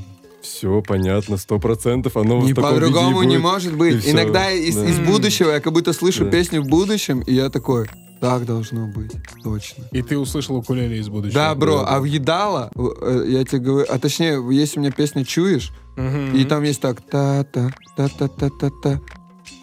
все, понятно, сто процентов, оно Не в таком и по-другому не будет». может И быть. всё, Иногда из, да. из будущего я как будто слышу Да. песню в будущем, и я такой, так должно быть, точно. И ты услышал укулеле из будущего. Да, бро, а в Едало, э, я тебе говорю, а точнее, есть у меня песня «Чуешь», и там есть так та-та, та-та-та-та-та.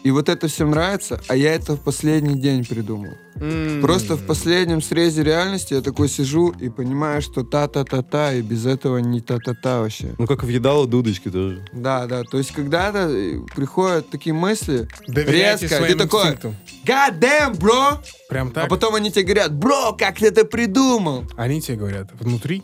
И вот это всем нравится, а я это в последний день придумал. М. Просто в последнем срезе реальности я такой сижу и понимаю, что та-та-та-та, и без этого не та-та-та вообще. Ну, как в Едало дудочки тоже. Да, да, то есть когда-то э, приходят такие мысли, Доверяйте резко, своим ты такой, инстинктам. God damn, бро! Прям так? А потом они тебе говорят, бро, как ты это придумал? Они тебе говорят, внутри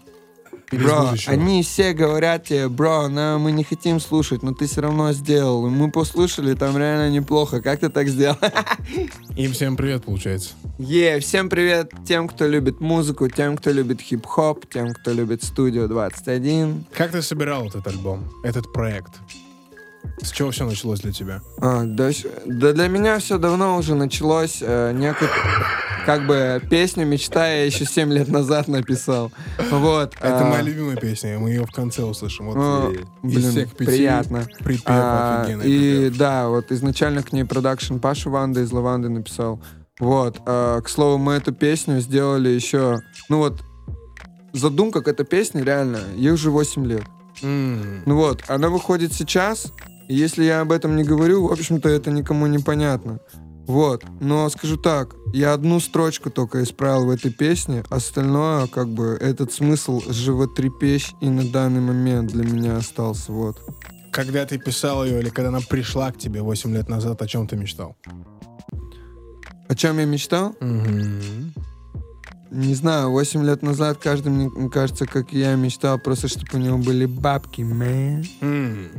Бро, они все говорят тебе, бро, но мы не хотим слушать, но ты все равно сделал. Мы послушали, там реально неплохо. Как ты так сделал? Им всем привет, получается. Е, всем привет тем, кто любит музыку, тем, кто любит хип-хоп, тем, кто любит студию 21. Как ты собирал этот альбом, этот проект? С чего все началось для тебя? А, да, да для меня все давно уже началось. Э, некую, как бы, песню «Мечта» я еще 7 лет назад написал. Вот. Это а, моя любимая песня, мы ее в конце услышим. Вот а, из блин, всех пяти приятно. припев А, офигенный и припев. да, вот изначально к ней продакшн Паша Ванда из Лаванды написал. Вот. а, к слову, мы эту песню сделали еще, ну вот, задумка к этой песне реально, ей уже 8 лет. М. Ну вот, она выходит сейчас, и если я об этом не говорю, в общем-то, это никому не понятно. Вот, но скажу так, я одну строчку только исправил в этой песне, остальное, как бы, этот смысл животрепещ и на данный момент для меня остался, вот. Когда ты писал ее или когда она пришла к тебе 8 лет назад, о чем ты мечтал? О чем я мечтал? Не знаю, 8 лет назад каждый, мне кажется, как я мечтал, просто чтобы у него были бабки, man. М.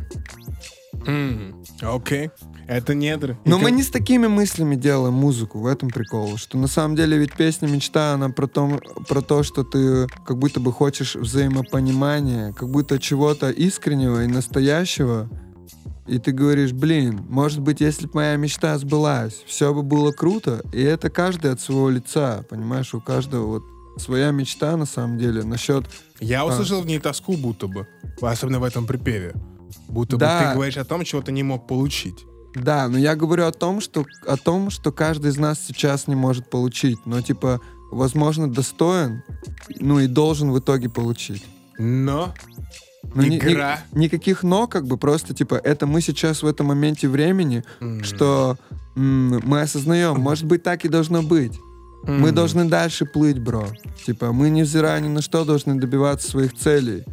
Окей. Это недры. И Но мы как- не с такими мыслями делаем музыку, в этом прикол. Что на самом деле ведь песня мечта, она про то, про то, что ты как будто бы хочешь взаимопонимания, как будто чего-то искреннего и настоящего. И ты говоришь, блин, может быть, если бы моя мечта сбылась, все бы было круто. И это каждый от своего лица, понимаешь, у каждого вот своя мечта на самом деле насчет... Я услышал в ней тоску будто бы, особенно в этом припеве. Будто бы Да. ты говоришь о том, чего ты не мог получить. Да, но я говорю о том, что о том, что каждый из нас сейчас не может получить, но типа, возможно, достоин, ну и должен в итоге получить. Но Ну, ни- ни- Игра. никаких но, как бы просто типа, это мы сейчас в этом моменте времени, что м, мы осознаем, может быть, так и должно быть. Мы М. должны дальше плыть, бро. Типа, мы, невзирая ни на что, должны добиваться своих целей.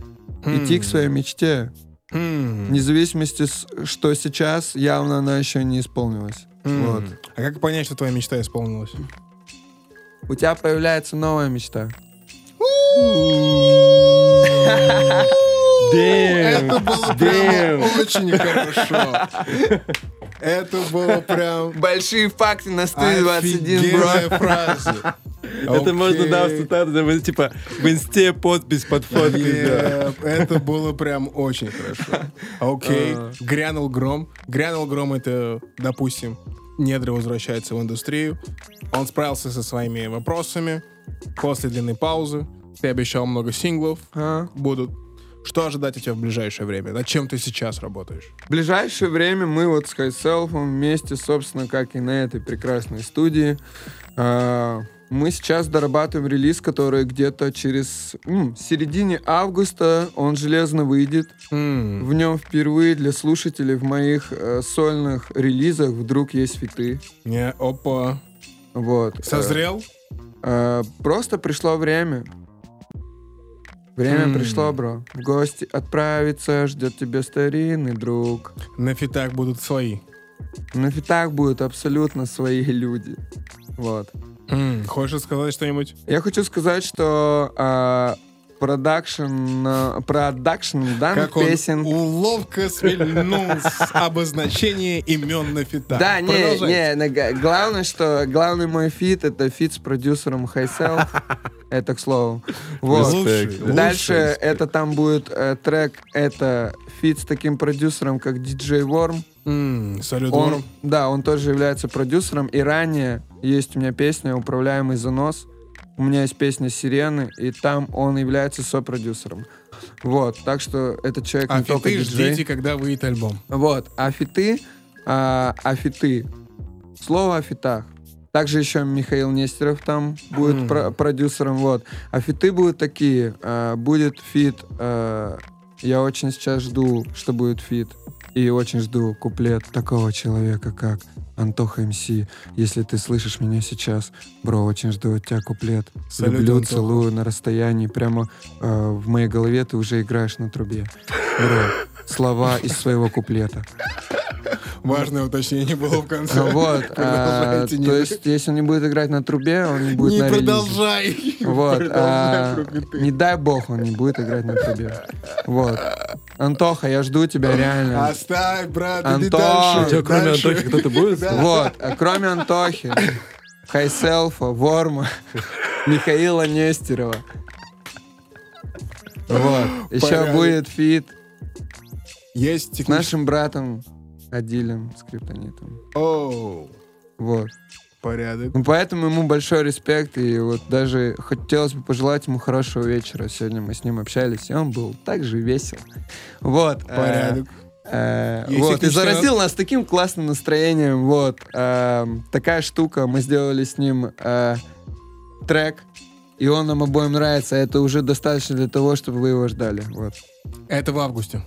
Идти к своей мечте. М. Вне зависимости, с- что сейчас явно она еще не исполнилась. М. Вот. А как понять, что твоя мечта исполнилась? У тебя появляется новая мечта. Это было прям очень хорошо. Это было прям Большие факты на офигенная фраза. Это можно, да, в цитату, типа, в инсте подпись под фоткой, Это было прям очень хорошо. Окей. Грянул гром. Грянул гром это, допустим, недры возвращается в индустрию. Он справился со своими вопросами. После длинной паузы. Ты обещал много синглов. А? Будут. Что ожидать от тебя в ближайшее время? Над чем ты сейчас работаешь? В ближайшее время мы вот с Хайселфом вместе, собственно, как и на этой прекрасной студии, а, мы сейчас дорабатываем релиз, который где-то через м, середине августа он железно выйдет. М, В нем впервые для слушателей в моих э, сольных релизах вдруг есть фиты. Не, опа. Вот. Э, Созрел? э, просто пришло время. Время М. пришло, бро. В гости отправиться ждет тебя старинный друг. На фитах будут свои. На фитах будут абсолютно свои люди. Вот. М, Хочешь сказать что-нибудь? Я хочу сказать, что а, продакшн, а, продакшн данных Как он песен... ловко смельнул с обозначение имен на фитах. Да, не, не, главное, что главный мой фит это фит с продюсером High Self. Это к слову. Вот. Респект. Дальше это там будет э, трек, это фит с таким продюсером, как DJ Worm. Салют, Он, Ворм. да, он тоже является продюсером. И ранее есть у меня песня «Управляемый занос». У меня есть песня «Сирены», и там он является сопродюсером. Вот, так что этот человек А не только диджей. ждите, когда выйдет альбом. Вот, а фиты, а, а фиты. Слово о фитах. Также еще Михаил Нестеров там будет М. про- продюсером, вот. А фиты будут такие. а, будет фит. а, я очень сейчас жду, что будет фит. И очень жду куплет такого человека, как Антоха МС. Если ты слышишь меня сейчас, бро, очень жду от тебя куплет. Салют, Люблю, Антоха. целую на расстоянии. Прямо э, в моей голове ты уже играешь на трубе. Бро, слова из своего куплета. Важное уточнение было в конце. Ну вот, а, то есть, если он не будет играть на трубе, он не будет Не на релизе. продолжай. Вот, а, не дай бог, он не будет играть на трубе. Вот. Антоха, я жду тебя реально. Оставь, брат, иди Антон! дальше. У тебя кроме дальше. Антохи кто-то будет? Да. Вот, а кроме Антохи, Хайселфа, Ворма, Михаила Нестерова. Вот. Еще Порядок. будет фит Есть с технический... нашим братом Адилем Скриптонитом. Оу, Вот. порядок. Ну, поэтому ему большой респект, и вот даже хотелось бы пожелать ему хорошего вечера. Сегодня мы с ним общались, и он был также весел. Вот. э, Порядок. э, вот, и заразил нас таким классным настроением. Вот. э, такая штука. Мы сделали с ним э, трек. и он нам обоим нравится, это уже достаточно для того, чтобы вы его ждали. Вот. Это в августе.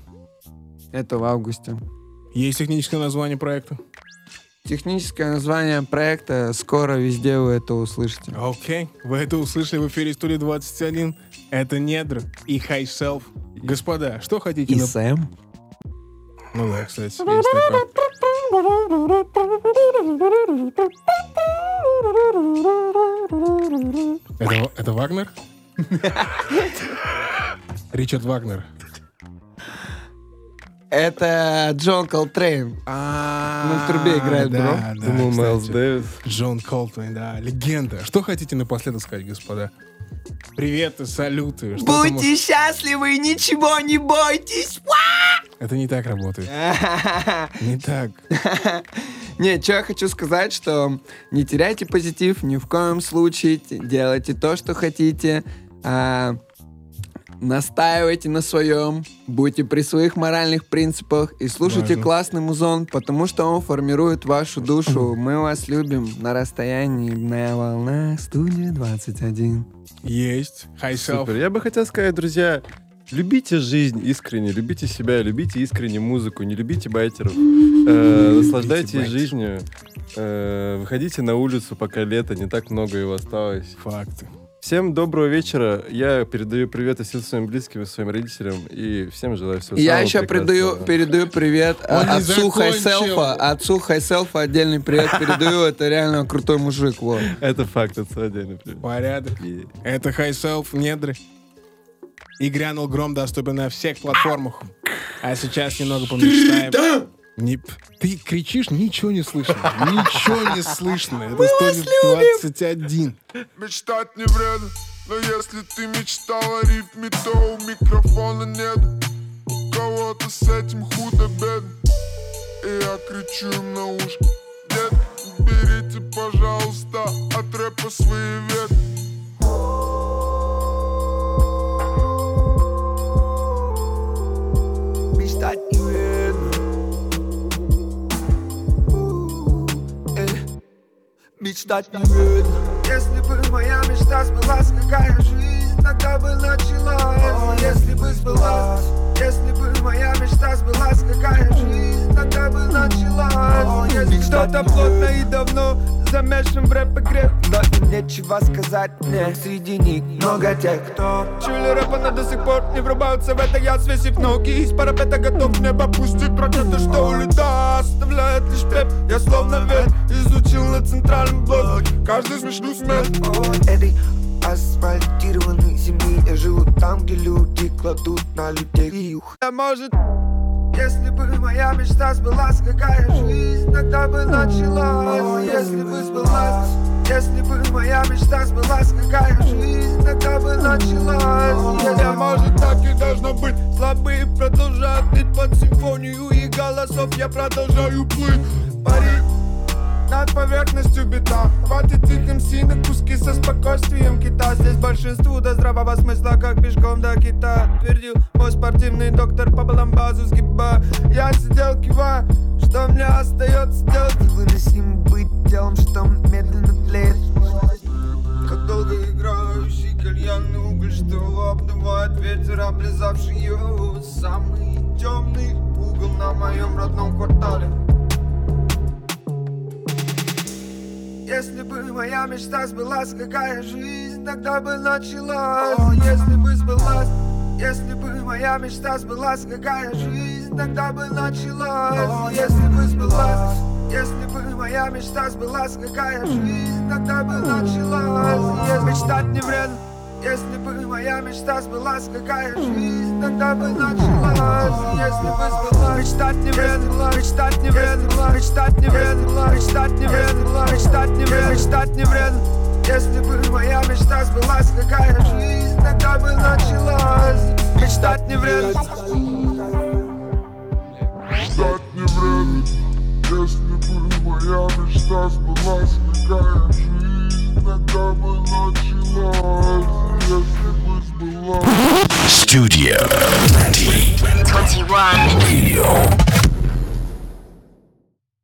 Это в августе. Есть техническое название проекта? Техническое название проекта «Скоро везде вы это услышите». Окей. Вы это услышали в эфире студии 21. Это Недр и High Self. Господа, что хотите? на- Сэм? Ну да, кстати. Это, это Вагнер? Ричард Вагнер. Это Джон Колтрейн. А, На трубе играет, да, бро. да, Думал. Майлз Дэвис. Джон Колтрейн, да, легенда. Что хотите напоследок сказать, господа? Приветы, салюты. Что там Будьте счастливы, ничего не бойтесь. может- Это не так работает. Не так. Не, что я хочу сказать, что не теряйте позитив ни в коем случае, делайте то, что хотите, а, настаивайте на своем, будьте при своих моральных принципах и слушайте Важно. классный музон, потому что он формирует вашу душу. Мы вас любим на расстоянии, на волнах, студия 21. Есть. Self. Супер. Я бы хотел сказать, друзья, любите жизнь искренне, любите себя, любите искренне музыку, не любите байтеров. Э, наслаждайтесь жизнью. Э, выходите на улицу, пока лето, не так много его осталось. Факты. Всем доброго вечера. Я передаю привет и всем своим близким и своим родителям. И всем желаю всего Я самого еще прекрасного. передаю, передаю привет а, Он отцу. Хайселфа. Отцу Хайселфа отдельный привет передаю. Это реально крутой мужик. Вот. Это факт, это отдельный привет. Порядок. И- Это Self, Недры. И грянул гром доступен на всех платформах. А сейчас немного помечтаем. Не- ты кричишь, ничего не слышно. Ничего не слышно. Это студия 21. Мечтать не вредно Но если ты мечтал о рифме, то у микрофона нет У кого-то с этим худо-бедно И я кричу им на ушко Дед, берите, пожалуйста, от рэпа свои ветки Мечтать не вредно Если бы моя мечта сбылась, какая жизнь тогда бы началась? Если бы сбылась, если бы моя мечта сбылась, какая жизнь тогда бы началась? Если кто-то плотно и давно замешан в рэп-игре Но им нечего сказать. Мне Среди них много тех, кто Чули рэпа, но до сих пор не врубаются в это. Я свесив ноги из парапета готов в небо пустить ракеты, что улетает Оставляет лишь пеп, я словно ветер Изучил на центральном блоке. Каждый смешную смерть этой асфальтированной земли Я живу там, где люди кладут на людей. И ух, А может если бы моя мечта сбылась, какая жизнь тогда бы началась? Если бы сбылась, если бы моя мечта сбылась, какая жизнь тогда бы началась? Я, может, так и должно быть. Слабые продолжают петь под симфонию и голосов. Я продолжаю плыть, парить над поверхностью бита. Хватит их МС куски со спокойствием кита. Здесь большинству до здравого смысла, как пешком до кита. Твердил мой спортивный доктор по баламбазу сгиба Я сидел кивая, что мне остается делать? Невыносимо быть телом, что медленно тлеет. Как долго играющий кальянный уголь, что обдувает ветер, облизавший его Самый темный угол на моем родном квартале Если бы моя мечта сбылась, какая жизнь тогда бы началась? Если бы сбылась, если бы моя мечта сбылась, какая жизнь тогда бы началась? Если бы сбылась, если бы моя мечта сбылась, какая жизнь тогда бы началась? Если мечтать не вредно, если бы моя мечта сбылась, какая жизнь тогда бы началась? Если бы сбылась, мечтать не вредно, мечтать не вредно, мечтать не вредно, мечтать не вредно, мечтать не вредно, мечтать не вредно. Если бы моя мечта сбылась, какая жизнь тогда бы началась? Мечтать не вредно. Мечтать не вредно Если бы моя мечта сбылась Какая жизнь тогда бы началась Studio 2021 Radio.